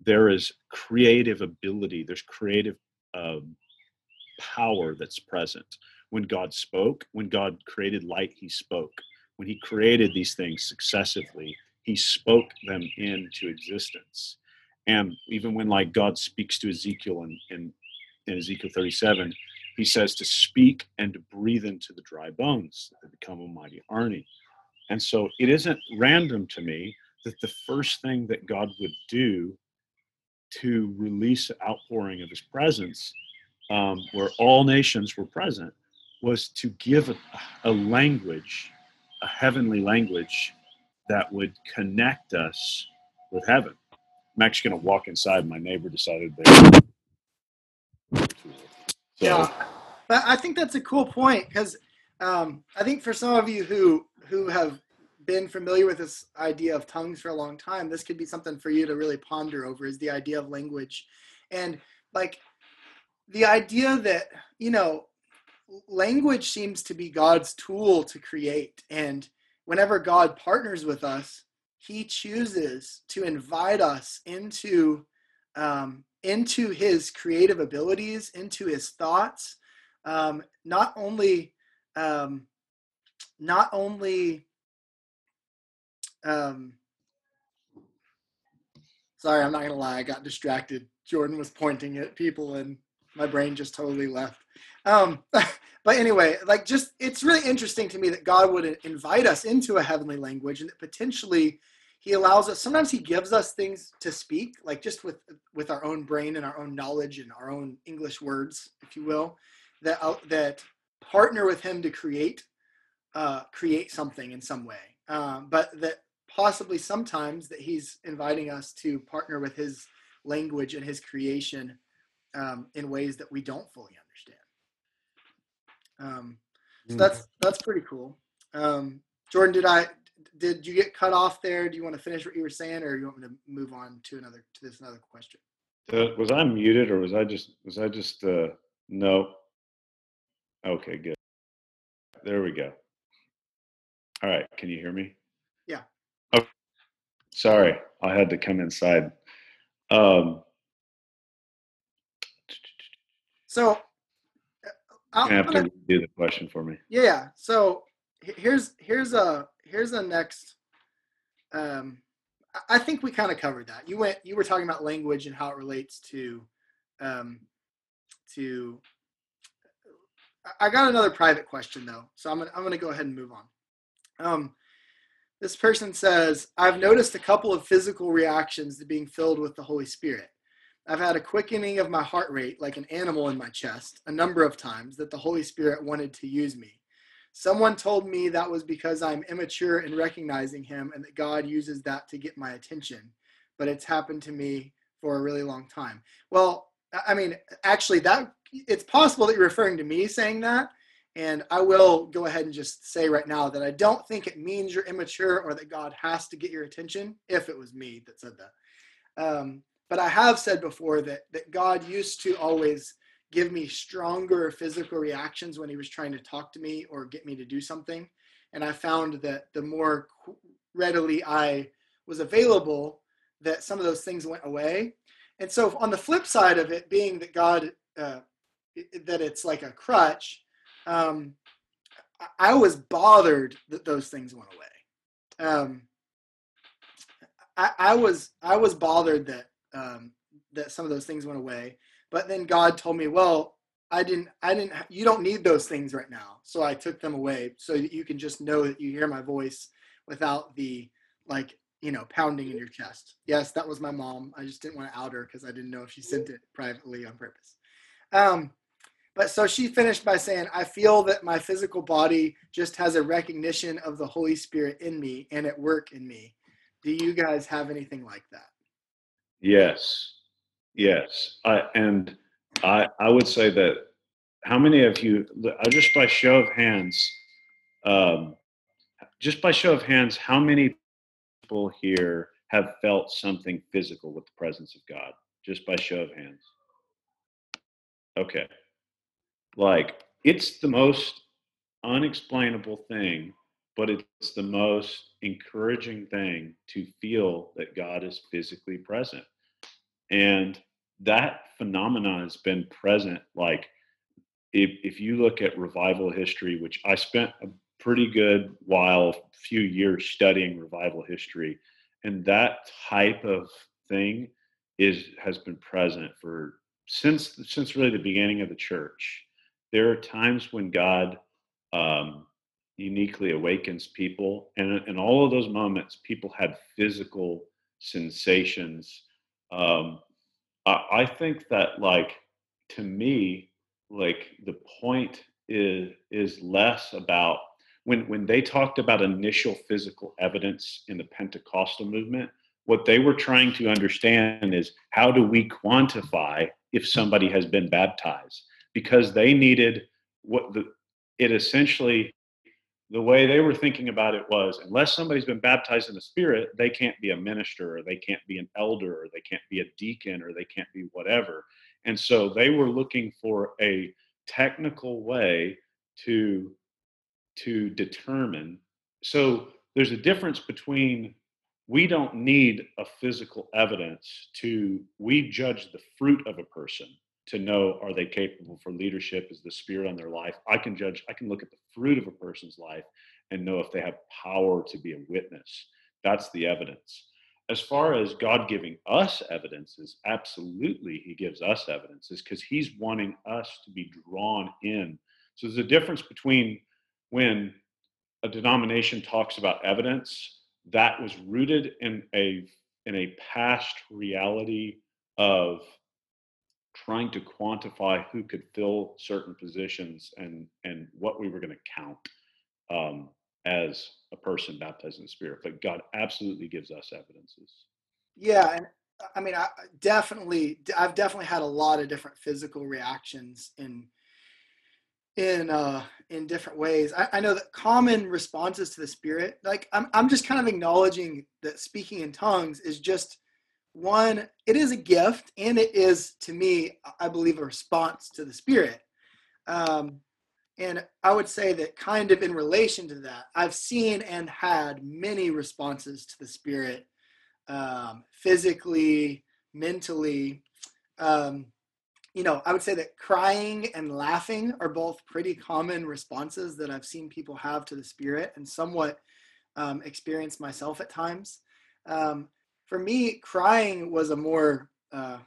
there is creative ability, there's creative um, power that's present. When God spoke, when God created light, He spoke. When He created these things successively, He spoke them into existence. And even when like God speaks to Ezekiel in, in, in Ezekiel 37, he says to speak and to breathe into the dry bones that become a mighty army. And so it isn't random to me that the first thing that God would do to release outpouring of his presence, um, where all nations were present, was to give a, a language, a heavenly language that would connect us with heaven. I'm actually going to walk inside. My neighbor decided they. So. Yeah, but I think that's a cool point because um, I think for some of you who who have been familiar with this idea of tongues for a long time, this could be something for you to really ponder over. Is the idea of language, and like the idea that you know language seems to be God's tool to create, and whenever God partners with us, he chooses to invite us into um, into his creative abilities, into his thoughts. Um, not only um, not only um, sorry, I'm not gonna lie, I got distracted. Jordan was pointing at people and my brain just totally left. Um, but anyway, like just it's really interesting to me that God would invite us into a heavenly language and that potentially he allows us sometimes he gives us things to speak like just with with our own brain and our own knowledge and our own english words if you will that uh, that partner with him to create uh, create something in some way um, but that possibly sometimes that he's inviting us to partner with his language and his creation um, in ways that we don't fully understand um, so that's that's pretty cool um, jordan did i did you get cut off there? Do you want to finish what you were saying, or you want me to move on to another to this another question? Uh, was I muted, or was I just was I just uh, no? Okay, good. There we go. All right, can you hear me? Yeah. Oh, sorry, I had to come inside. Um, so uh, I'll, you have to do the question for me. Yeah. So here's here's a here's the next. Um, I think we kind of covered that. You went. You were talking about language and how it relates to, um, to. I got another private question though, so I'm gonna I'm gonna go ahead and move on. Um, this person says, I've noticed a couple of physical reactions to being filled with the Holy Spirit. I've had a quickening of my heart rate like an animal in my chest a number of times that the Holy Spirit wanted to use me. Someone told me that was because I'm immature in recognizing him and that God uses that to get my attention. But it's happened to me for a really long time. Well, I mean, actually, that it's possible that you're referring to me saying that. And I will go ahead and just say right now that I don't think it means you're immature or that God has to get your attention, if it was me that said that. Um, but I have said before that, that God used to always give me stronger physical reactions when he was trying to talk to me or get me to do something. And I found that the more readily I was available, that some of those things went away. And so, on the flip side of it being that God, uh, that it's like a crutch, um, I was bothered that those things went away. Um, I, I, was I was bothered that um, that some of those things went away, but then God told me, well, I didn't, I didn't, you don't need those things right now. So I took them away so that you can just know that you hear my voice without the like, you know, pounding in your chest. Yes, that was my mom. I just didn't want to out her because I didn't know if she sent it privately on purpose. Um, but so she finished by saying, I feel that my physical body just has a recognition of the Holy Spirit in me and at work in me. Do you guys have anything like that? Yes. Yes, I, and I I would say that how many of you just by show of hands, um, just by show of hands, how many people here have felt something physical with the presence of God? Just by show of hands. Okay, like it's the most unexplainable thing, but it's the most encouraging thing to feel that God is physically present. And that phenomenon has been present. Like, if, if you look at revival history, which I spent a pretty good while, a few years studying revival history, and that type of thing is has been present for since since really the beginning of the church. There are times when God um, uniquely awakens people, and in all of those moments, people had physical sensations um, I, I think that like to me, like the point is is less about when when they talked about initial physical evidence in the Pentecostal movement, what they were trying to understand is how do we quantify if somebody has been baptized? Because they needed what the it essentially the way they were thinking about it was unless somebody's been baptized in the spirit they can't be a minister or they can't be an elder or they can't be a deacon or they can't be whatever. And so they were looking for a technical way to to determine. So there's a difference between we don't need a physical evidence to we judge the fruit of a person to know are they capable for leadership? Is the spirit on their life? I can judge i can look at the fruit of a person's life and know if they have power to be a witness. That's the evidence. As far as god giving us evidence is absolutely he gives us evidence is because he's wanting us to be drawn in. So there's a difference between when a denomination talks about evidence that was rooted in a in a past reality of trying to quantify who could fill certain positions and and what we were going to count um, as a person baptized in the Spirit. But God absolutely gives us evidences. Yeah, and I mean, I definitely, I've definitely had a lot of different physical reactions in in uh in different ways. I, I know that common responses to the Spirit, like I'm I'm just kind of acknowledging that speaking in tongues is just one. It is a gift, and it is to me, I believe, a response to the Spirit. Um, and I would say that kind of in relation to that, I've seen and had many responses to the Spirit um, physically, mentally. Um, you know, I would say that crying and laughing are both pretty common responses that I've seen people have to the Spirit and somewhat um, experienced myself at times. Um, for me, crying was a more, uh,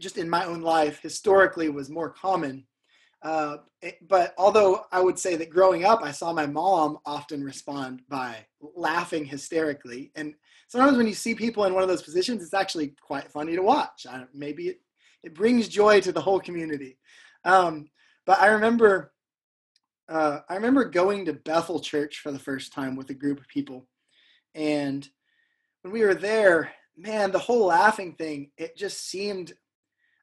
just in my own life, historically was more common uh, eh, but although I would say that growing up, I saw my mom often respond by laughing hysterically. And sometimes when you see people in one of those positions, it's actually quite funny to watch. maybe it, it brings joy to the whole community. Um, but I remember, uh, I remember going to Bethel Church for the first time with a group of people, and when we were there, man, the whole laughing thing, it just seemed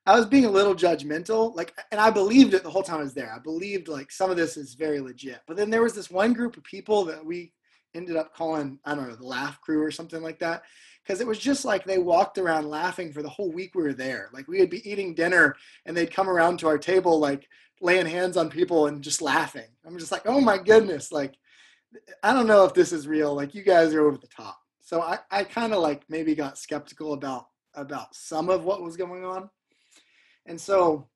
I was being a little judgmental, like, and I believed it the whole time I was there. I believed like some of this is very legit. But then there was this one group of people that we ended up calling, I don't know, the laugh crew or something like that. Because it was just like they walked around laughing for the whole week we were there. Like we would be eating dinner and they'd come around to our table, like laying hands on people and just laughing. I'm just like, oh my goodness. Like, I don't know if this is real. Like you guys are over the top. So I, I kind of like maybe got skeptical about about some of what was going on. And so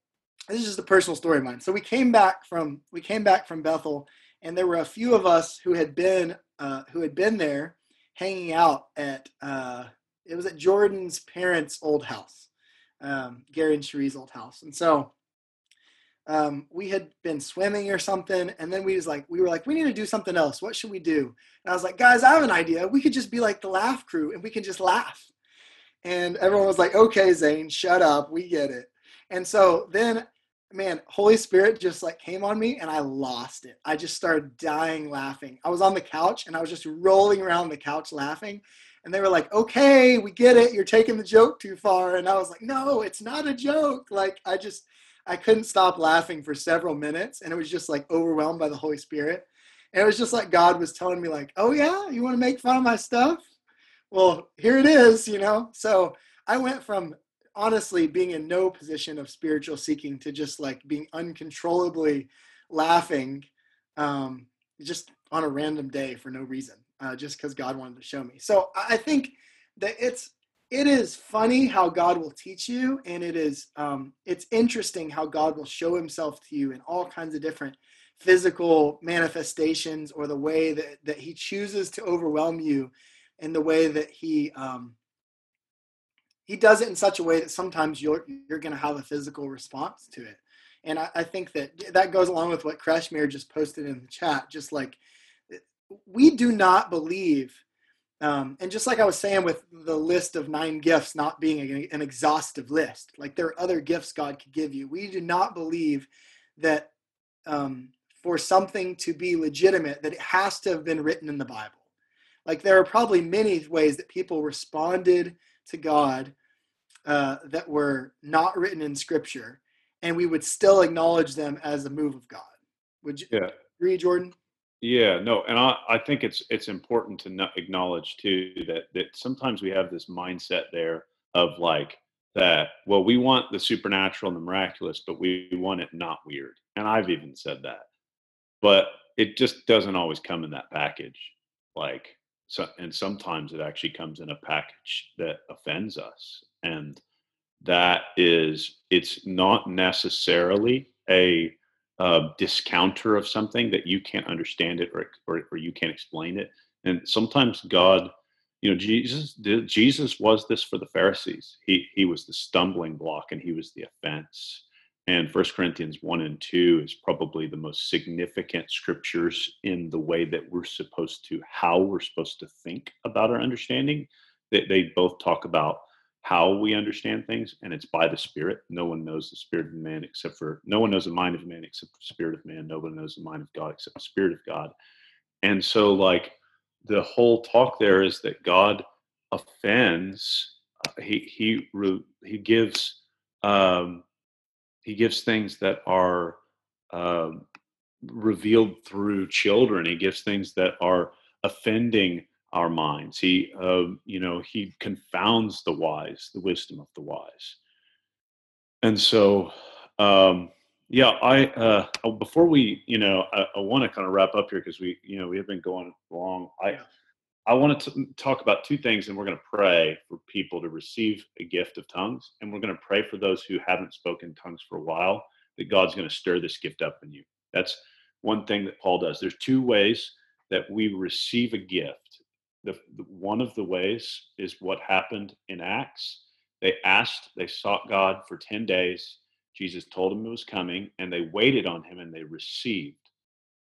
this is just a personal story of mine. So we came back from we came back from Bethel, and there were a few of us who had been uh, who had been there hanging out at uh, it was at Jordan's parents' old house, um, Gary and Cherie's old house, and so. Um, we had been swimming or something, and then we was like, we were like, we need to do something else. What should we do? And I was like, guys, I have an idea. We could just be like the laugh crew, and we can just laugh. And everyone was like, okay, Zane, shut up. We get it. And so then, man, Holy Spirit just like came on me and I lost it. I just started dying laughing. I was on the couch and I was just rolling around the couch laughing. And they were like, okay, we get it. You're taking the joke too far. And I was like, no, it's not a joke. Like, I just, I couldn't stop laughing for several minutes. And it was just like overwhelmed by the Holy Spirit. And it was just like God was telling me, like, oh, yeah, you want to make fun of my stuff? Well, here it is, you know? So I went from honestly being in no position of spiritual seeking to just like being uncontrollably laughing um, just on a random day for no reason uh, just because god wanted to show me so i think that it's it is funny how god will teach you and it is um, it's interesting how god will show himself to you in all kinds of different physical manifestations or the way that, that he chooses to overwhelm you and the way that he um, he does it in such a way that sometimes you're you're going to have a physical response to it. And I, I, think that that goes along with what Kreshmir just posted in the chat just like we do not believe um, and just like i was saying with the list of nine gifts not being an exhaustive list like there are other gifts god could give you we do not believe that um, for something to be legitimate that it has to have been written in the bible like there are probably many ways that people responded to God uh, that were not written in Scripture, and we would still acknowledge them as a move of God. Would you yeah. agree, Jordan? Yeah, no, and I, I think it's it's important to not acknowledge too that that sometimes we have this mindset there of like that. Well, we want the supernatural and the miraculous, but we want it not weird. And I've even said that, but it just doesn't always come in that package. Like so and sometimes it actually comes in a package that offends us and that is it's not necessarily a uh, discounter of something that you can't understand it or, or, or you can't explain it. And sometimes god you know jesus jesus was this for the pharisees. He he was the stumbling block and he was the offense. And First Corinthians 1 and 2 is probably the most significant scriptures in the way that we're supposed to, how we're supposed to think about our understanding. They, they both talk about how we understand things, and it's by the Spirit. No one knows the Spirit of man except for, no one knows the mind of man except the Spirit of man. No one knows the mind of God except the Spirit of God. And so, like, the whole talk there is that God offends, uh, he, he, he gives, um, he gives things that are uh, revealed through children. He gives things that are offending our minds. He, uh, you know, he confounds the wise, the wisdom of the wise. And so, um, yeah, I uh, oh, before we, you know, I, I want to kind of wrap up here because we, you know, we have been going long. I. I wanted to talk about two things, and we're going to pray for people to receive a gift of tongues, and we're going to pray for those who haven't spoken tongues for a while that God's going to stir this gift up in you. That's one thing that Paul does. There's two ways that we receive a gift. The, the one of the ways is what happened in Acts. They asked, they sought God for 10 days. Jesus told them it was coming, and they waited on him and they received.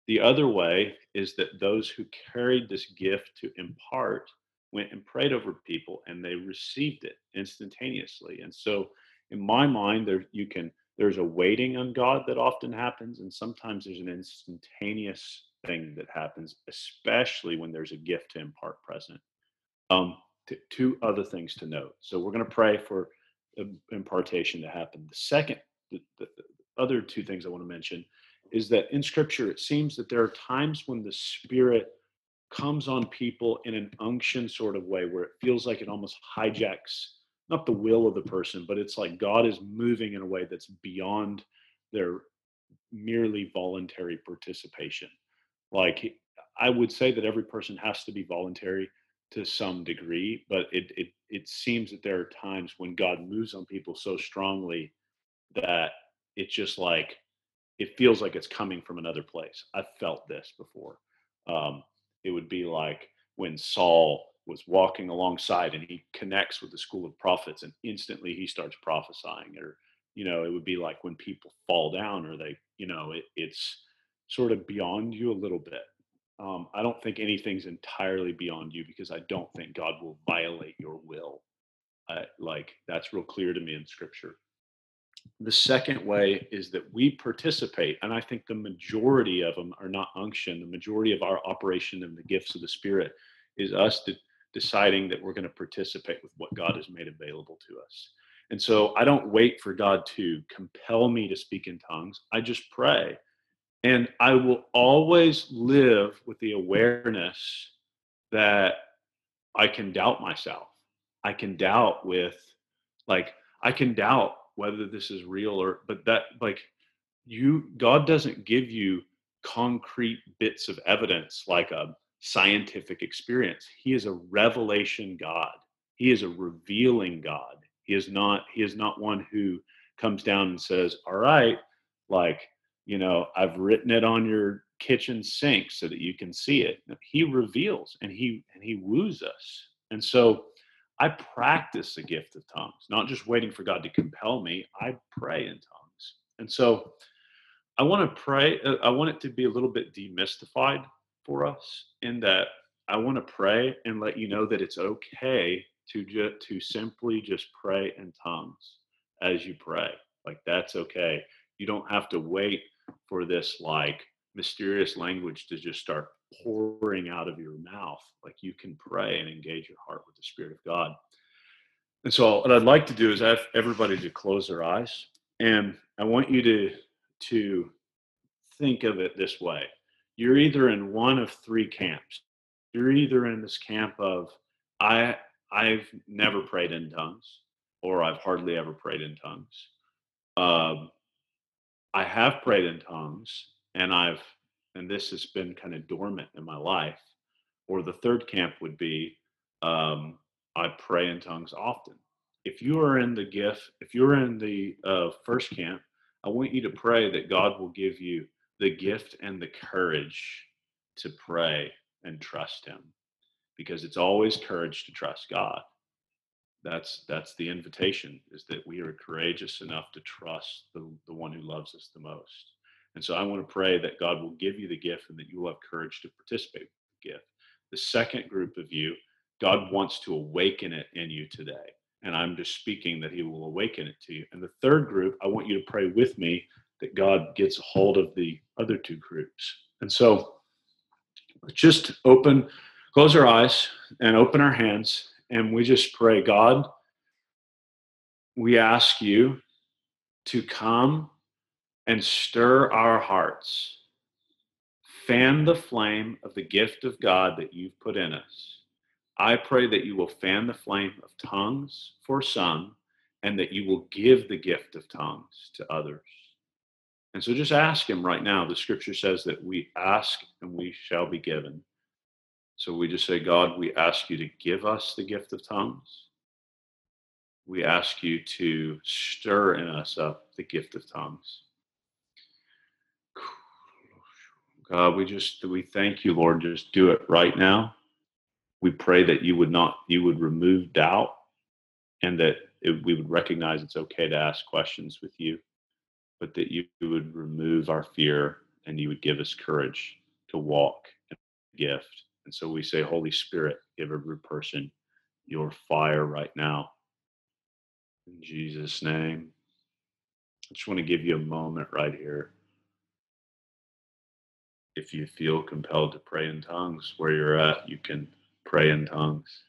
The other way is that those who carried this gift to impart went and prayed over people and they received it instantaneously. And so in my mind there you can there's a waiting on God that often happens and sometimes there's an instantaneous thing that happens especially when there's a gift to impart present. Um t- two other things to note. So we're going to pray for impartation to happen. The second the, the, the other two things I want to mention is that in scripture it seems that there are times when the spirit comes on people in an unction sort of way where it feels like it almost hijacks not the will of the person but it's like god is moving in a way that's beyond their merely voluntary participation like i would say that every person has to be voluntary to some degree but it it, it seems that there are times when god moves on people so strongly that it's just like it feels like it's coming from another place. I've felt this before. Um, it would be like when Saul was walking alongside and he connects with the school of prophets and instantly he starts prophesying or you know it would be like when people fall down or they you know it, it's sort of beyond you a little bit um, i don't think anything's entirely beyond you because i don't think god will violate your will uh, like that's real clear to me in scripture the second way is that we participate, and I think the majority of them are not unction. The majority of our operation and the gifts of the Spirit is us de- deciding that we're going to participate with what God has made available to us. And so I don't wait for God to compel me to speak in tongues. I just pray. And I will always live with the awareness that I can doubt myself. I can doubt with, like, I can doubt whether this is real or but that like you god doesn't give you concrete bits of evidence like a scientific experience. He is a revelation god. He is a revealing god. He is not he is not one who comes down and says all right like you know i've written it on your kitchen sink so that you can see it he reveals and he and he woos us and so I practice the gift of tongues, not just waiting for God to compel me. I pray in tongues. And so I want to pray. Uh, I want it to be a little bit demystified for us in that I want to pray and let you know that it's okay to just to simply just pray in tongues as you pray. Like that's okay. You don't have to wait for this like mysterious language to just start pouring out of your mouth. Like you can pray and engage your heart with the Spirit of God. And so, what I'd like to do is have everybody to close their eyes, and I want you to to think of it this way: you're either in one of three camps. You're either in this camp of I I've never prayed in tongues, or I've hardly ever prayed in tongues. Um, I have prayed in tongues, and I've and this has been kind of dormant in my life. Or the third camp would be um, I pray in tongues often. If you are in the gift, if you're in the uh, first camp, I want you to pray that God will give you the gift and the courage to pray and trust Him because it's always courage to trust God. That's that's the invitation is that we are courageous enough to trust the, the one who loves us the most. And so i want to pray that god will give you the gift and that you will have courage to participate with the gift. The second group of you god wants to awaken it in you today and i'm just speaking that he will awaken it to you. And the third group i want you to pray with me that god gets a hold of the other two groups. And so just open close our eyes and open our hands and we just pray, God, we ask you to come and stir our hearts. Fan the flame of the gift of God that you've put in us. I pray that you will fan the flame of tongues for some and that you will give the gift of tongues to others. And so just ask him right now. The scripture says that we ask and we shall be given. So we just say, God, we ask you to give us the gift of tongues. We ask you to stir in us up the gift of tongues. God, we just we thank you, Lord. Just do it right now. We pray that you would not you would remove doubt, and that it, we would recognize it's okay to ask questions with you, but that you would remove our fear and you would give us courage to walk in the gift. And so we say, Holy Spirit, give every person your fire right now. In Jesus' name. I just want to give you a moment right here. If you feel compelled to pray in tongues where you're at, you can pray in tongues.